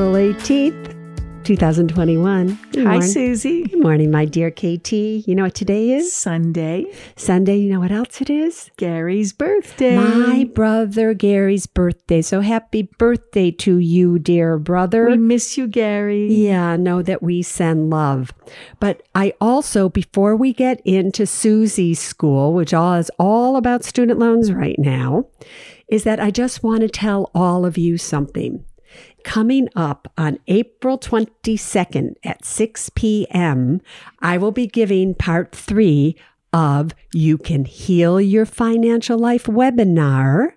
April 18th, 2021. Good Hi, morning. Suze. Good morning, my dear KT. You know what today is? Sunday. Sunday, you know what else it is? Gary's birthday. My brother Gary's birthday. So happy birthday to you, dear brother. We miss you, Gary. Yeah, know that we send love. But I also, before we get into Suze's school, which all is all about student loans right now, is that I just want to tell all of you something. Coming up on April 22nd at 6 p.m., I will be giving part three of You Can Heal Your Financial Life webinar,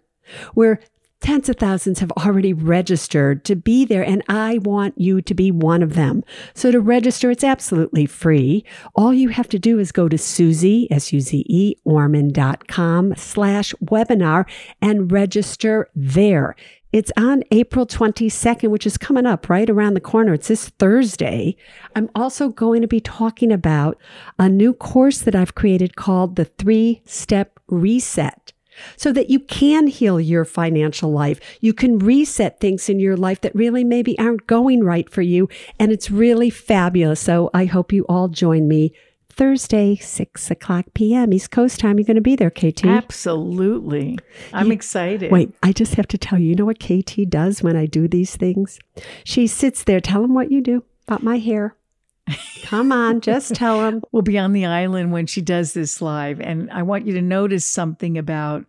where tens of thousands have already registered to be there, and I want you to be one of them. So to register, it's absolutely free. All you have to do is go to Suze, S-U-Z-E, Orman.com slash webinar and register there. It's on April 22nd, which is coming up right around the corner. It's this Thursday. I'm also going to be talking about a new course that I've created called the three step reset so that you can heal your financial life. You can reset things in your life that really maybe aren't going right for you. And it's really fabulous. So I hope you all join me Thursday, 6 o'clock p.m. East Coast time. You're going to be there, KT. Absolutely. I'm you, excited. Wait, I just have to tell you, you know what KT does when I do these things? She sits there, tell them what you do about my hair. Come on, just tell them. We'll be on the island when she does this live. And I want you to notice something about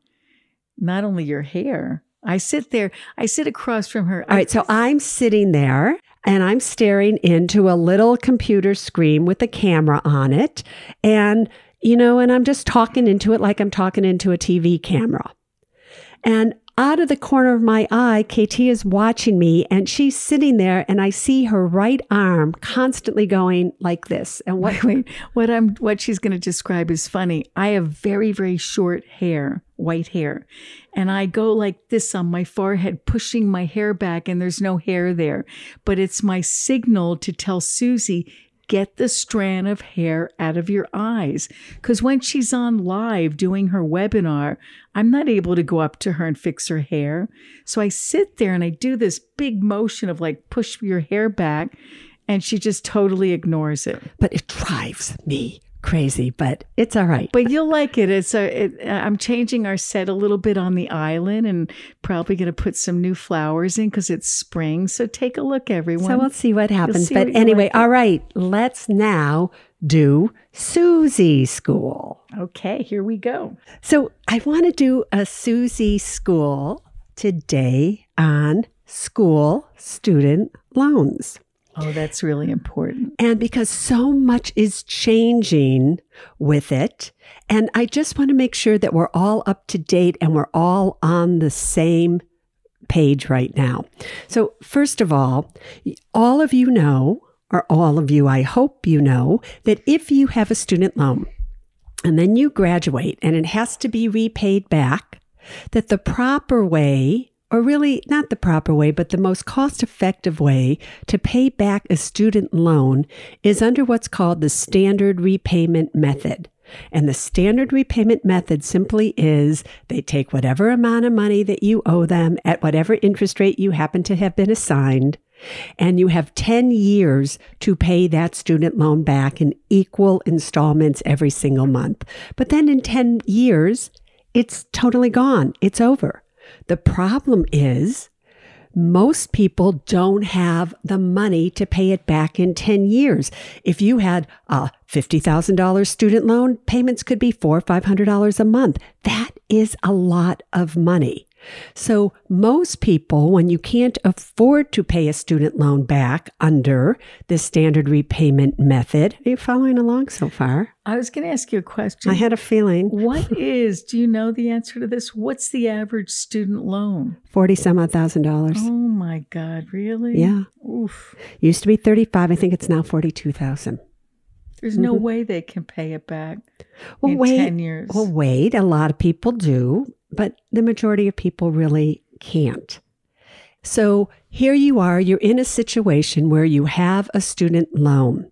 not only your hair. I sit there, I sit across from her. All right, so I'm sitting there and I'm staring into a little computer screen with a camera on it. And, you know, and I'm just talking into it like I'm talking into a TV camera. And out of the corner of my eye, KT is watching me and she's sitting there and I see her right arm constantly going like this. And what wait, what I'm what she's going to describe is funny. I have very very short hair, white hair. And I go like this on my forehead pushing my hair back and there's no hair there. But it's my signal to tell Suze get the strand of hair out of your eyes. Because when she's on live doing her webinar, I'm not able to go up to her and fix her hair. So I sit there and I do this big motion of like push your hair back, and she just totally ignores it. But it drives me crazy, but it's all right. But you'll like it. It's a. It, uh, I'm changing our set a little bit on the island, and probably going to put some new flowers in because it's spring. So take a look, everyone. So we'll see what happens. See but what anyway, like all right. Let's now do Suze School. Okay, here we go. So I want to do a Suze School today on school student loans. Oh, that's really important. And because so much is changing with it. And I just want to make sure that we're all up to date and we're all on the same page right now. So, first of all, all of you know, or all of you, I hope you know, that if you have a student loan and then you graduate and it has to be repaid back, that the proper way or really not the proper way, but the most cost effective way to pay back a student loan is under what's called the standard repayment method. And the standard repayment method simply is they take whatever amount of money that you owe them at whatever interest rate you happen to have been assigned, And you have 10 years to pay that student loan back in equal installments every single month. But then in 10 years, it's totally gone. It's over. The problem is most people don't have the money to pay it back in 10 years. If you had a $50,000 student loan, payments could be four or $500 a month. That is a lot of money. So most people, when you can't afford to pay a student loan back under the standard repayment method, are you following along so far? I was going to ask you a question. I had a feeling. What is, do you know the answer to this? What's the average student loan? 40 some odd thousand dollars. Oh my God, really? Yeah. Oof. Used to be 35. I think it's now 42,000. There's no mm-hmm. way they can pay it back Well, in wait. 10 years. Well, wait. A lot of people do, but the majority of people really can't. So here you are, you're in a situation where you have a student loan.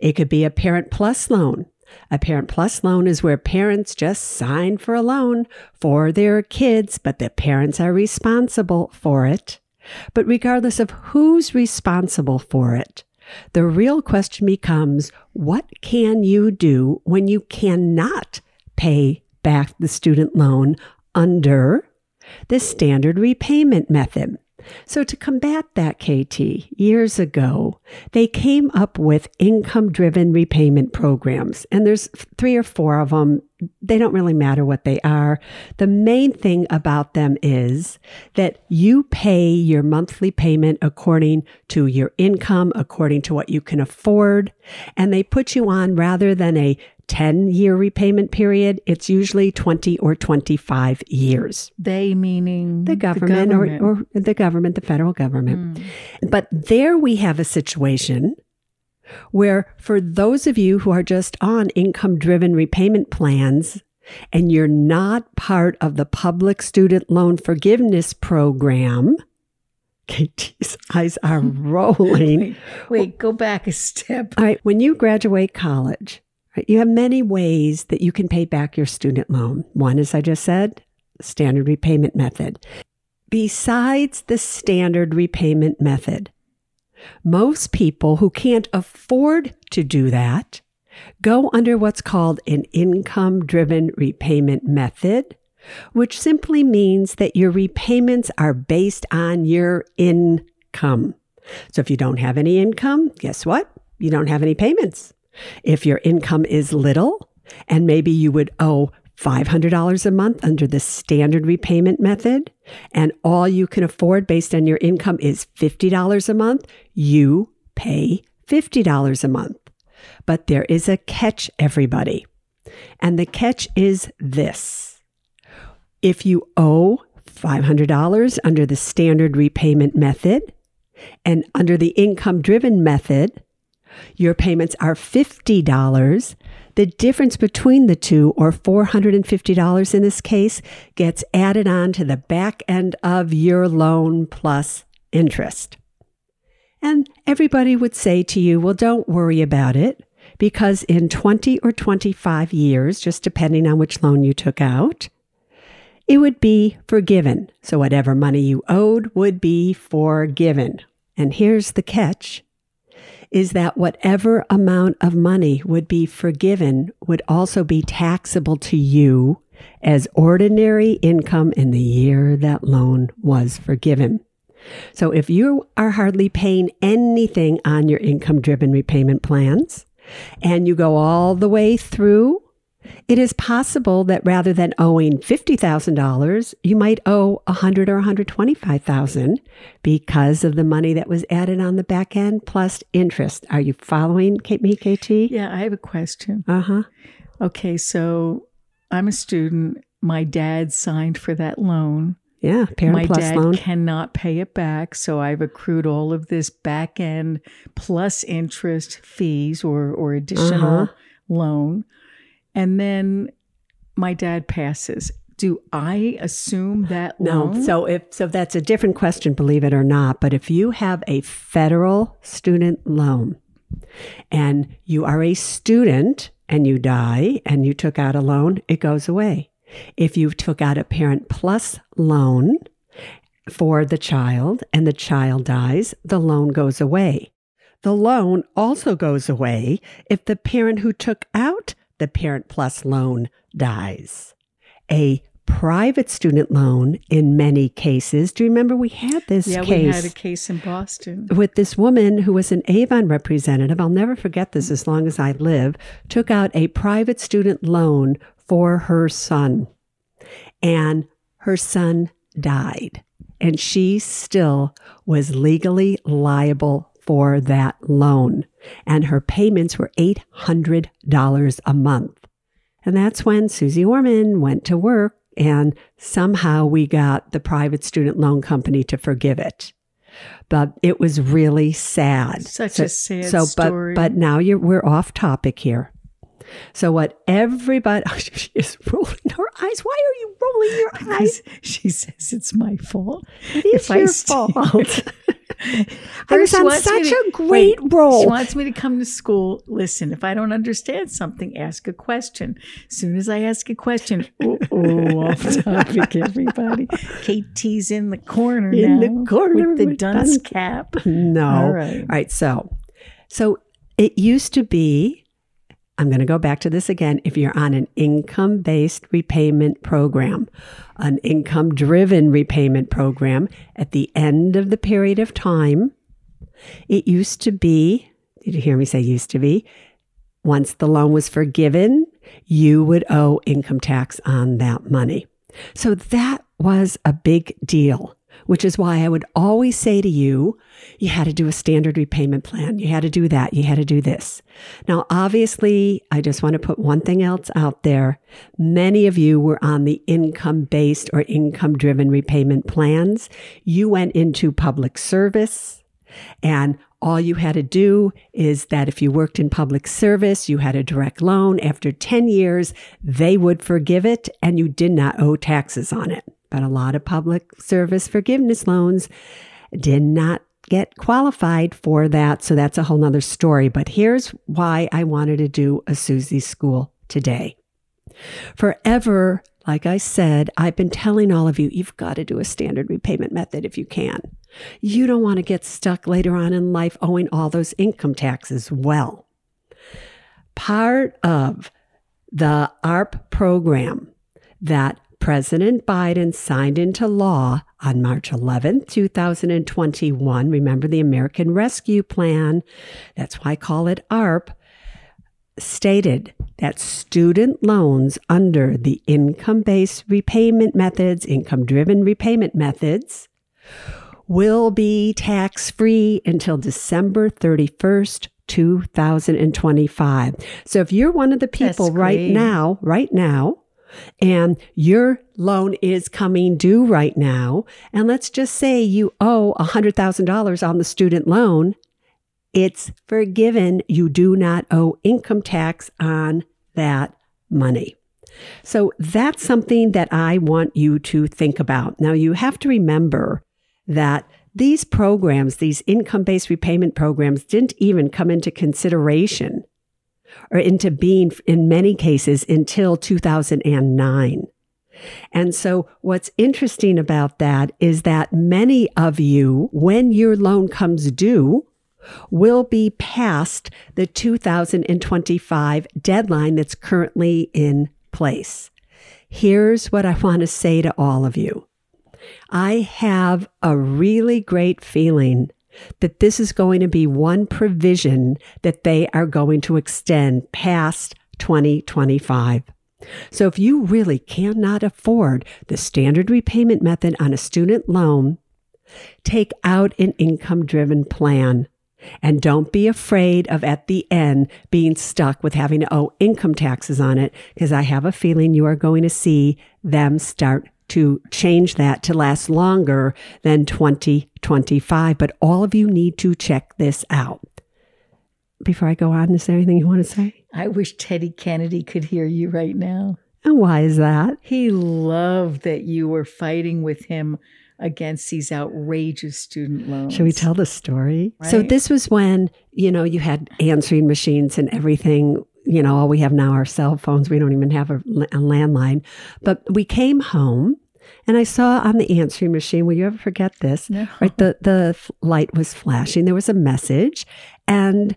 It could be a Parent Plus loan. A Parent Plus loan is where parents just sign for a loan for their kids, but the parents are responsible for it. But regardless of who's responsible for it, the real question becomes what can you do when you cannot pay back the student loan under the standard repayment method? So, to combat that, KT, years ago, they came up with income driven repayment programs. And there's three or four of them. They don't really matter what they are. The main thing about them is that you pay your monthly payment according to your income, according to what you can afford. And they put you on rather than a 10 year repayment period, it's usually 20 or 25 years they meaning the government, government. Or, or the government, the federal government. Mm. But there we have a situation where, for those of you who are just on income driven repayment plans and you're not part of the public student loan forgiveness program, KT's eyes are rolling. Wait, wait, go back a step. All right, when you graduate college, right, you have many ways that you can pay back your student loan. One, as I just said, standard repayment method. Besides the standard repayment method, most people who can't afford to do that go under what's called an income driven repayment method, which simply means that your repayments are based on your income. So if you don't have any income, guess what? You don't have any payments. If your income is little, and maybe you would owe $500 a month under the standard repayment method, and all you can afford based on your income is $50 a month, you pay $50 a month. But there is a catch, everybody. And the catch is this if you owe $500 under the standard repayment method and under the income driven method, your payments are $50. The difference between the two, or $450 in this case, gets added on to the back end of your loan plus interest. And everybody would say to you, well, don't worry about it because in 20 or 25 years, just depending on which loan you took out, it would be forgiven. So whatever money you owed would be forgiven. And here's the catch is that whatever amount of money would be forgiven would also be taxable to you as ordinary income in the year that loan was forgiven. So if you are hardly paying anything on your income driven repayment plans and you go all the way through, it is possible that rather than owing $50,000, you might owe 100 or 125,000 because of the money that was added on the back end plus interest. Are you following Kate me KT? Yeah, I have a question. Uh-huh. Okay, so I'm a student. My dad signed for that loan. Yeah, parent My plus dad loan. cannot pay it back, so I've accrued all of this back end plus interest fees or or additional Uh-huh. loan. And then my dad passes. Do I assume that No, loan? so if so that's a different question, believe it or not, but if you have a federal student loan and you are a student and you die and you took out a loan, it goes away. If you took out a parent plus loan for the child and the child dies, the loan goes away. The loan also goes away if the parent who took out the Parent Plus loan dies. A private student loan in many cases. Do you remember we had this yeah, case? we had a case in Boston. with this woman who was an Avon representative, I'll never forget this as long as I live, took out a private student loan for her son. And her son died. And she still was legally liable for that loan. And her payments were $800 a month. And that's when Suze Orman went to work and somehow we got the private student loan company to forgive it. But it was really sad. Such so, a sad so, story. But, but now you're, we're off topic here. So what everybody she is rolling her eyes. Why are you rolling your eyes? Because she says it's my fault. It is if your steal- fault. I was on such to- a great wait, roll. She wants me to come to school. Listen, if I don't understand something, ask a question. As soon as I ask a question, oh, off topic, everybody. KT's in the corner In the corner with the dunce cap. No. All right. All right. So, so it used to be, I'm going to go back to this again. If you're on an income based repayment program, an income driven repayment program, at the end of the period of time, it used to be, did you hear me say used to be? Once the loan was forgiven, you would owe income tax on that money. So that was a big deal, which is why I would always say to you, you had to do a standard repayment plan. You had to do that. You had to do this. Now, obviously, I just want to put one thing else out there. Many of you were on the income based or income driven repayment plans. You went into public service. And all you had to do is that if you worked in public service, you had a direct loan. After 10 years, they would forgive it and you did not owe taxes on it. But a lot of public service forgiveness loans did not get qualified for that. So that's a whole nother story. But here's why I wanted to do a Suze school today. Forever, like I said, I've been telling all of you, you've got to do a standard repayment method if you can. You don't want to get stuck later on in life owing all those income taxes. Well, part of the ARP program that President Biden signed into law on March 11th, 2021. Remember the American Rescue Plan? That's why I call it ARP stated that student loans under the income based repayment methods, income driven repayment methods, will be tax free until December 31st. 2025. So if you're one of the people right now, right now, and your loan is coming due right now, and let's just say you owe $100,000 on the student loan, it's forgiven. You do not owe income tax on that money. So that's something that I want you to think about. Now, you have to remember that these programs, these income based repayment programs, didn't even come into consideration or into being in many cases until 2009. And so, what's interesting about that is that many of you, when your loan comes due, will be past the 2025 deadline that's currently in place. Here's what I want to say to all of you. I have a really great feeling that this is going to be one provision that they are going to extend past 2025. So if you really cannot afford the standard repayment method on a student loan, take out an income driven plan. And don't be afraid of at the end being stuck with having to owe income taxes on it, because I have a feeling you are going to see them start to change that to last longer than 2025. But all of you need to check this out. Before I go on, is there anything you want to say? I wish Teddy Kennedy could hear you right now. And why is that? He loved that you were fighting with him against these outrageous student loans. Should we tell the story? So this was when, you know, you had answering machines and everything. You know, all we have now are cell phones. We don't even have a, a landline. But we came home and I saw on the answering machine, will you ever forget this? No. Right, the, the light was flashing. There was a message, and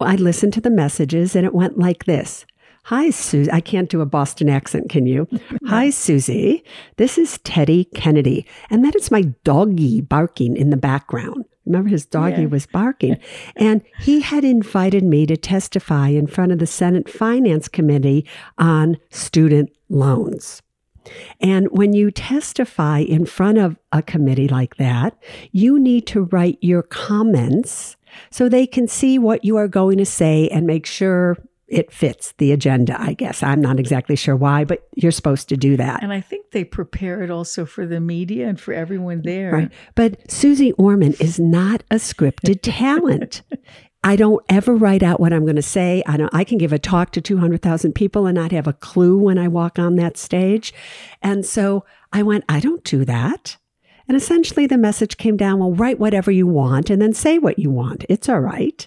I listened to the messages, and it went like this. Hi, Susie. I can't do a Boston accent, can you? Hi, Susie. This is Teddy Kennedy. And that is my doggy barking in the background. Remember, his doggy Yeah. was barking. And he had invited me to testify in front of the Senate Finance Committee on student loans. And when you testify in front of a committee like that, you need to write your comments so they can see what you are going to say and make sure it fits the agenda, I guess. I'm not exactly sure why, but you're supposed to do that. And I think they prepare it also for the media and for everyone there. Right. But Suze Orman is not a scripted talent. I don't ever write out what I'm going to say. I don't I can give a talk to 200,000 people and not have a clue when I walk on that stage. And so I went, I don't do that. And essentially the message came down, well, write whatever you want and then say what you want. It's all right.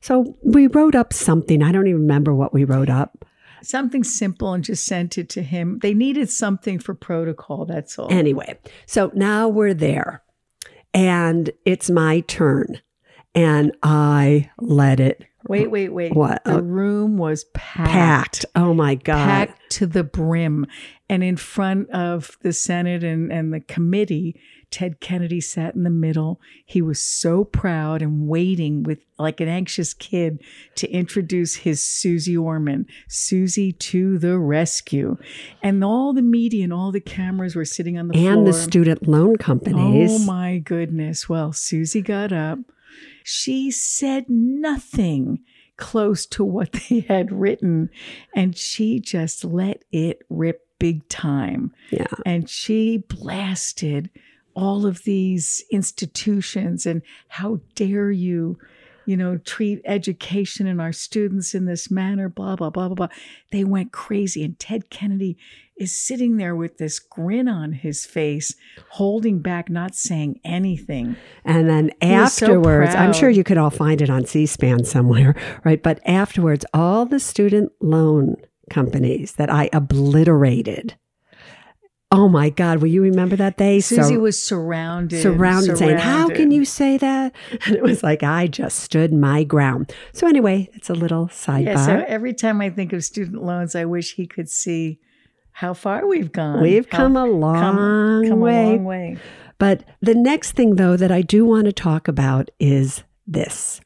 So we wrote up something. I don't even remember what we wrote up. Something simple and just sent it to him. They needed something for protocol. That's all. Anyway, so now we're there and it's my turn and I let it wait, wait, wait. What? The room was packed. packed. Oh my God. packed to the brim. And in front of the Senate and, and the committee, Ted Kennedy sat in the middle. He was so proud and waiting with like an anxious kid to introduce his Suze Orman, Suze to the rescue. And all the media and all the cameras were sitting on the floor. and the student loan companies. Oh my goodness. Well, Suze got up. She said nothing close to what they had written, and she just let it rip big time. Yeah. And she blasted all of these institutions and how dare you you know treat education and our students in this manner blah blah blah blah blah they went crazy and ted kennedy is sitting there with this grin on his face holding back not saying anything And then was so afterwards, I'm sure you could all find it on C SPAN somewhere, right? But afterwards, all the student loan companies that I obliterated. Oh my God, will you remember that day? susie was surrounded surrounded, saying, How can you say that? And it was like, I just stood my ground. So, anyway, it's a little sidebar. yeah so every time i think of student loans i wish he could see how far we've gone We've How- come a long come way. a long way But the next thing, though, that I do want to talk about is this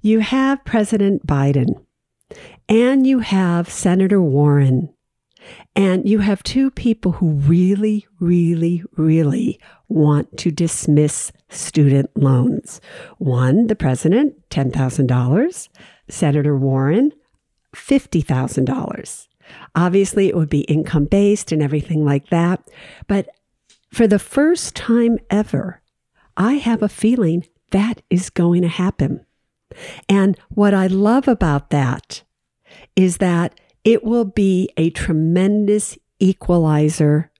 you have President Biden and you have Senator Warren, and you have two people who really, really, really want to dismiss student loans. One, the president, $10,000, Senator Warren, $50,000. Obviously, it would be income based and everything like that. But for the first time ever, I have a feeling that is going to happen. And what I love about that is that it will be a tremendous equalizer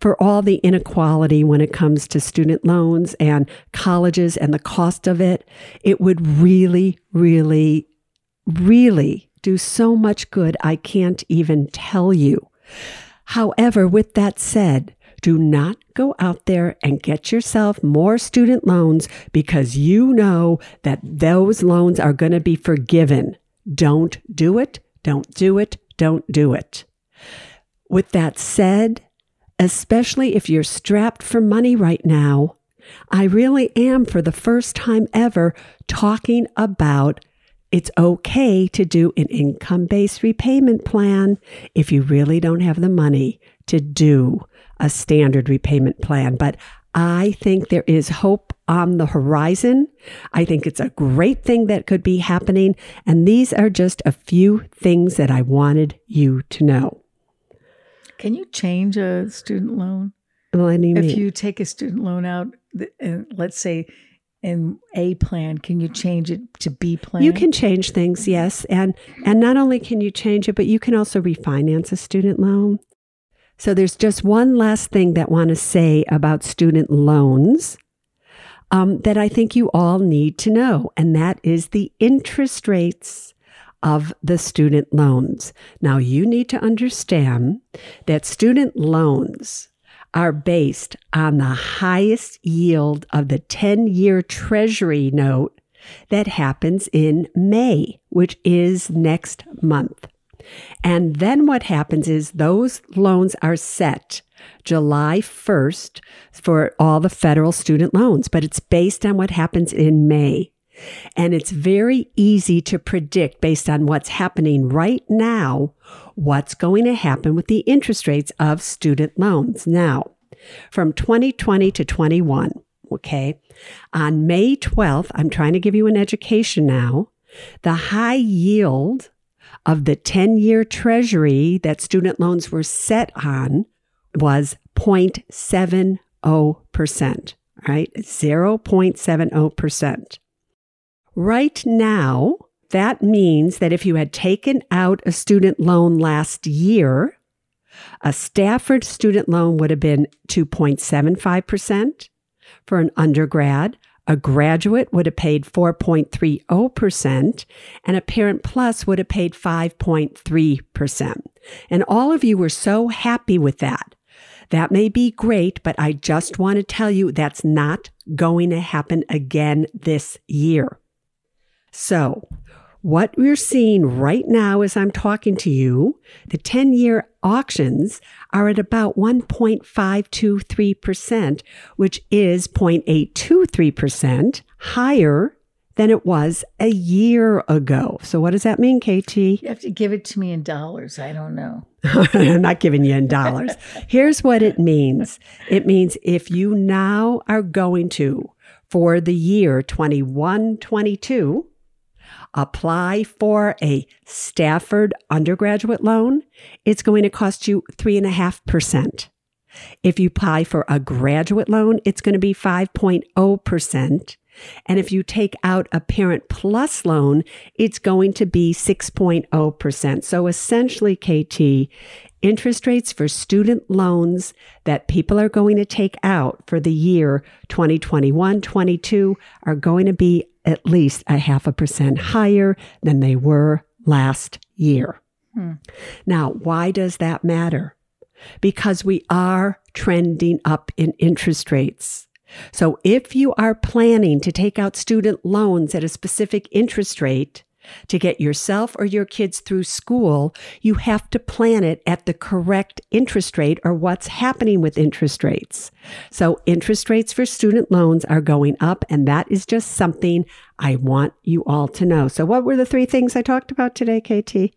for all the inequality when it comes to student loans and colleges and the cost of it. It would really, really, really do so much good. I can't even tell you. However, with that said, do not go out there and get yourself more student loans because you know that those loans are going to be forgiven. Don't do it. Don't do it. Don't do it. With that said, especially if you're strapped for money right now, I really am for the first time ever talking about it's okay to do an income based repayment plan if you really don't have the money to do a standard repayment plan. But I think there is hope on the horizon. I think it's a great thing that could be happening. And these are just a few things that I wanted you to know. Can you change a student loan? Do you If you take a student loan out, and let's say in A plan, can you change it to B plan? You can change things, yes, and and not only can you change it, but you can also refinance a student loan. So there's just one last thing that I want to say about student loans um, that I think you all need to know, and that is the interest rates of the student loans. Now you need to understand that student loans are based on the highest yield of the 10 year treasury note that happens in May, which is next month. And then what happens is those loans are set July 1st for all the federal student loans, but it's based on what happens in May. And it's very easy to predict based on what's happening right now, what's going to happen with the interest rates of student loans. Now, from 2020 to 21, okay, on May 12th, I'm trying to give you an education now. The high yield of the 10 year treasury that student loans were set on was 0.70%, right? 0.70%. Right now, that means that if you had taken out a student loan last year, a Stafford student loan would have been 2.75% for an undergrad. A graduate would have paid 4.30%, and a Parent Plus would have paid 5.3%. And all of you were so happy with that. That may be great, but I just want to tell you that's not going to happen again this year. So, what we're seeing right now as I'm talking to you, the 10 year auctions are at about 1.523%, which is 0.823% higher than it was a year ago. So, what does that mean, KT? You have to give it to me in dollars. I don't know. I'm not giving you in dollars. Here's what it means it means if you now are going to, for the year 21 22, apply for a Stafford undergraduate loan, it's going to cost you 3.5%. If you apply for a graduate loan, it's going to be 5.0%. And if you take out a Parent Plus loan, it's going to be 6.0%. So essentially, KT, interest rates for student loans that people are going to take out for the year 2021 22 are going to be at least a half a percent higher than they were last year. Hmm. Now, why does that matter? Because we are trending up in interest rates. So if you are planning to take out student loans at a specific interest rate, to get yourself or your kids through school, you have to plan it at the correct interest rate or what's happening with interest rates. So interest rates for student loans are going up and that is just something I want you all to know. So what were the three things I talked about today, KT?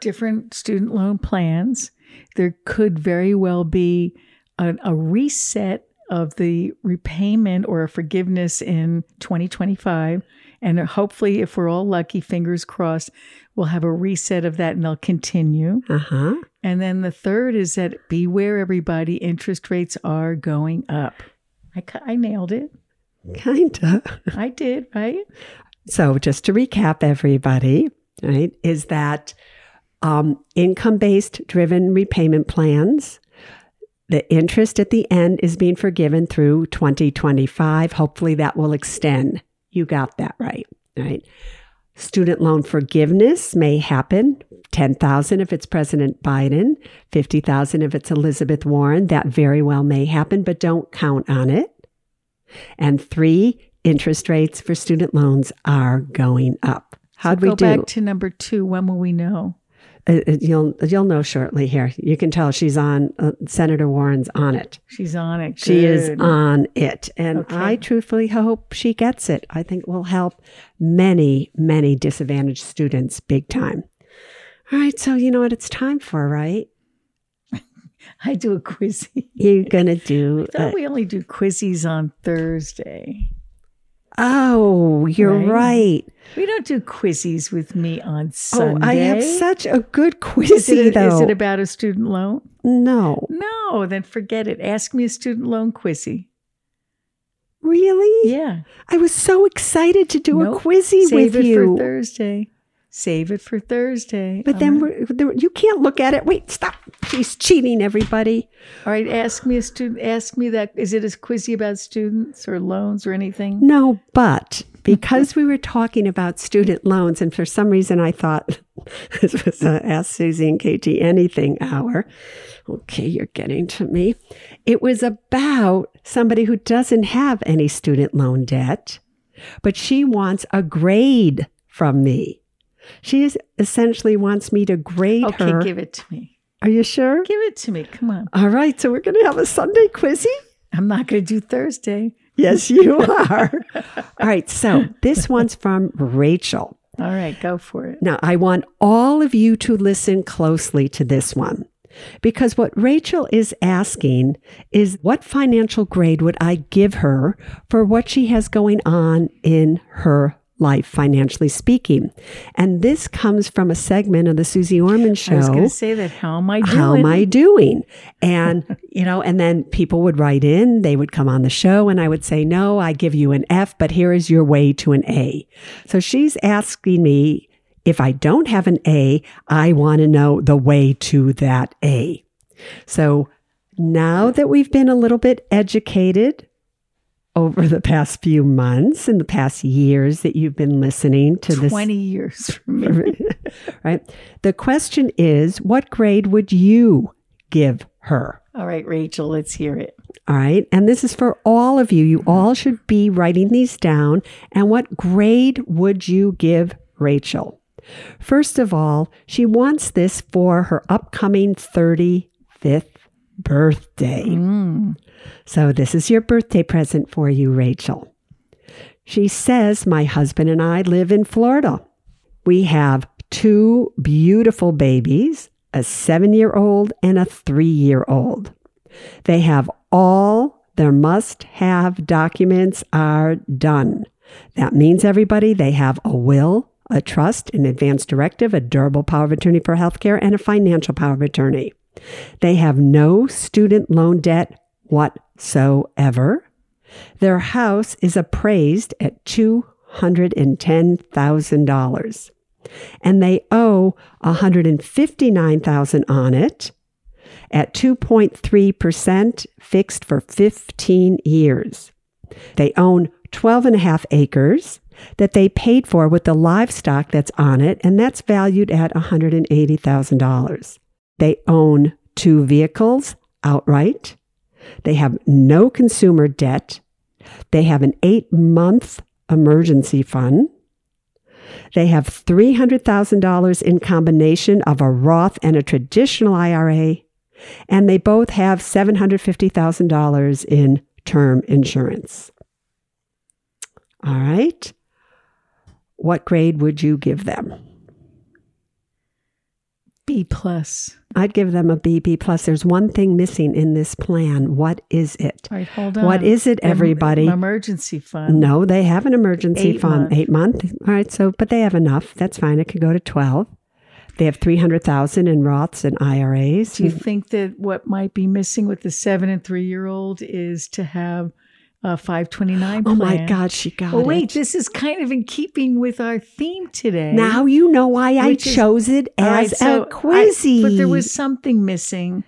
Different student loan plans. There could very well be a, a reset of the repayment or a forgiveness in 2025 and hopefully, if we're all lucky, fingers crossed, we'll have a reset of that and they'll continue. Uh-huh. And then the third is that beware, everybody, interest rates are going up. I, I nailed it. Kinda. I did, right? So, just to recap, everybody, right, is that um, income based driven repayment plans. The interest at the end is being forgiven through 2025. Hopefully, that will extend you got that right, right? Student loan forgiveness may happen 10,000 if it's President Biden, 50,000 if it's Elizabeth Warren. That very well may happen, but don't count on it. And three, interest rates for student loans are going up. How'd so we do? Go back to number two. When will we know? Uh, uh, you'll you'll know shortly here. You can tell she's on uh, Senator Warren's on it. She's on it. Good. She is on it, and okay. I truthfully hope she gets it. I think it will help many many disadvantaged students big time. All right, so you know what it's time for, right? I do a quizzy. You're gonna do. I thought a, we only do quizzies on Thursday. Oh, you're right. right. We don't do quizzies with me on Sunday. Oh, I have such a good quizzy, is it, though. Is it about a student loan? No. No, then forget it. Ask me a student loan quizzy. Really? Yeah. I was so excited to do nope. a quizzy Save with you. For Thursday. Save it for Thursday. But then um, we're, you can't look at it. Wait, stop. She's cheating everybody. All right, ask me a student. Ask me that. Is it as quizzy about students or loans or anything? No, but because we were talking about student loans, and for some reason I thought This was a Ask Suze and KT Anything hour. Okay, you're getting to me. It was about somebody who doesn't have any student loan debt, but she wants a grade from me. She is, essentially wants me to grade Okay, her. Okay, give it to me. Are you sure? Give it to me. Come on. All right, so we're going to have a Sunday quizzy. I'm not going to do Thursday. Yes, you are. All right, so this one's from Rachel. All right, go for it. Now, I want all of you to listen closely to this one because what Rachel is asking is what financial grade would I give her for what she has going on in her life, financially speaking? And this comes from a segment of the Suze Orman show. I was going to say that. How am I doing? How am I doing? And, you know, and then people would write in, they would come on the show, and I would say, No, I give you an F, but here is your way to an A. So she's asking me if I don't have an A, I want to know the way to that A. So now that we've been a little bit educated over the past few months and the past years that you've been listening to this 20 years for me. right? The question is, what grade would you give her? All right, Rachel, let's hear it. All right. And this is for all of you. You all should be writing these down. And what grade would you give Rachel? First of all, she wants this for her upcoming 35th birthday. Mm. So, this is your birthday present for you, Rachel. She says, My husband and I live in Florida. We have two beautiful babies, a seven year old and a three year old. They have all their must have documents are done. That means, everybody, they have a will, a trust, an advance directive, a durable power of attorney for healthcare, and a financial power of attorney. They have no student loan debt whatsoever. Their house is appraised at $210,000 and they owe 159,000 on it at 2.3% fixed for 15 years. They own 12 and a half acres that they paid for with the livestock that's on it, and that's valued at $180,000. They own two vehicles outright. They have no consumer debt. They have an eight month emergency fund. They have $300,000 in combination of a Roth and a traditional IRA. And they both have $750,000 in term insurance. All right. What grade would you give them? B plus. I'd give them a B, B plus. There's one thing missing in this plan. What is it? All right, hold on. What is it, everybody? emergency fund. No, they have an emergency Eight fund. month. Eight month. All right. So, but they have enough. That's fine. It could go to 12. They have 300,000 in Roths and IRAs. Do you think that what might be missing with the seven and three year old is to have Uh, a 529 oh my God, she got it. Oh, it. wait, this is kind of in keeping with our theme today. Now you know why I is- chose it All right, as so a quizzy. I- but there was something missing.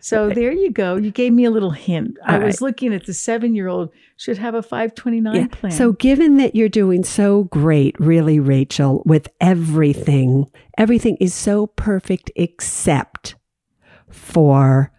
So there you go. You gave me a little hint. I All was looking at the seven year old should have a 529 Yeah. plan. So, given that you're doing so great, really, Rachel, with everything, everything is so perfect except for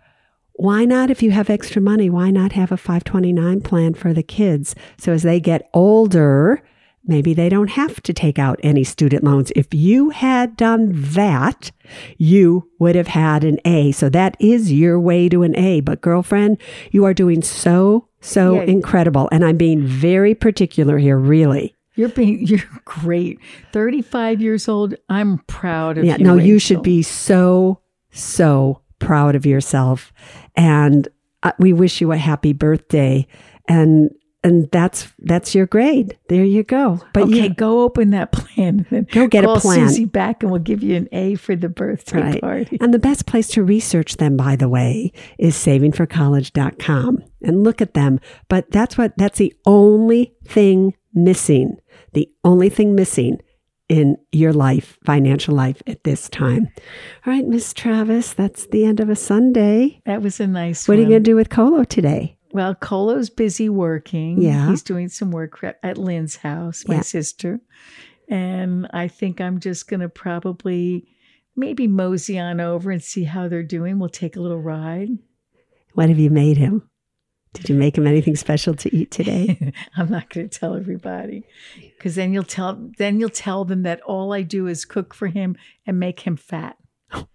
why not, if you have extra money, why not have a 529 plan for the kids? So, as they get older, maybe they don't have to take out any student loans. If you had done that, you would have had an A. So, that is your way to an A. But, girlfriend, you are doing so, so Yeah. incredible. And I'm being very particular here, really. you're being you're great. 35 years old. I'm proud of Yeah, you. no, you should be so, so proud of yourself. And uh, we wish you a happy birthday. And and that's that's your grade. There you go. But okay, you, go open that plan. and Go get a plan. Susie back, and we'll give you an A for the birthday Right. party. And the best place to research them, by the way, is savingforcollege.com and look at them. But that's what, that's the only thing missing, the only thing missing in your life, financial life at this time. All right, Miss Travis, that's the end of a Sunday. That was a nice. What are you going to do with Colo today? Well, Colo's busy working. Yeah. He's doing some work at- at Lynn's house, my Yeah. sister. And I think I'm just going to probably maybe mosey on over and see how they're doing. We'll take a little ride. What have you made him? Did you make him anything special to eat today? I'm not going to tell everybody because then you'll tell then you'll tell them that all I do is cook for him and make him fat.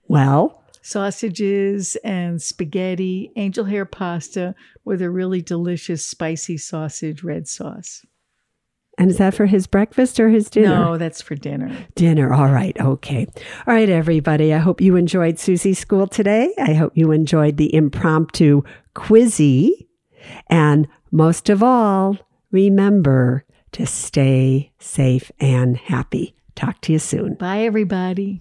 Well, sausages and spaghetti, angel hair pasta with a really delicious spicy sausage red sauce. And is that for his breakfast or his dinner? No, that's for dinner. Dinner. All right. Okay. All right, everybody. I hope you enjoyed Suze's School today. I hope you enjoyed the impromptu quizzy. And most of all, remember to stay safe and happy. Talk to you soon. Bye, everybody.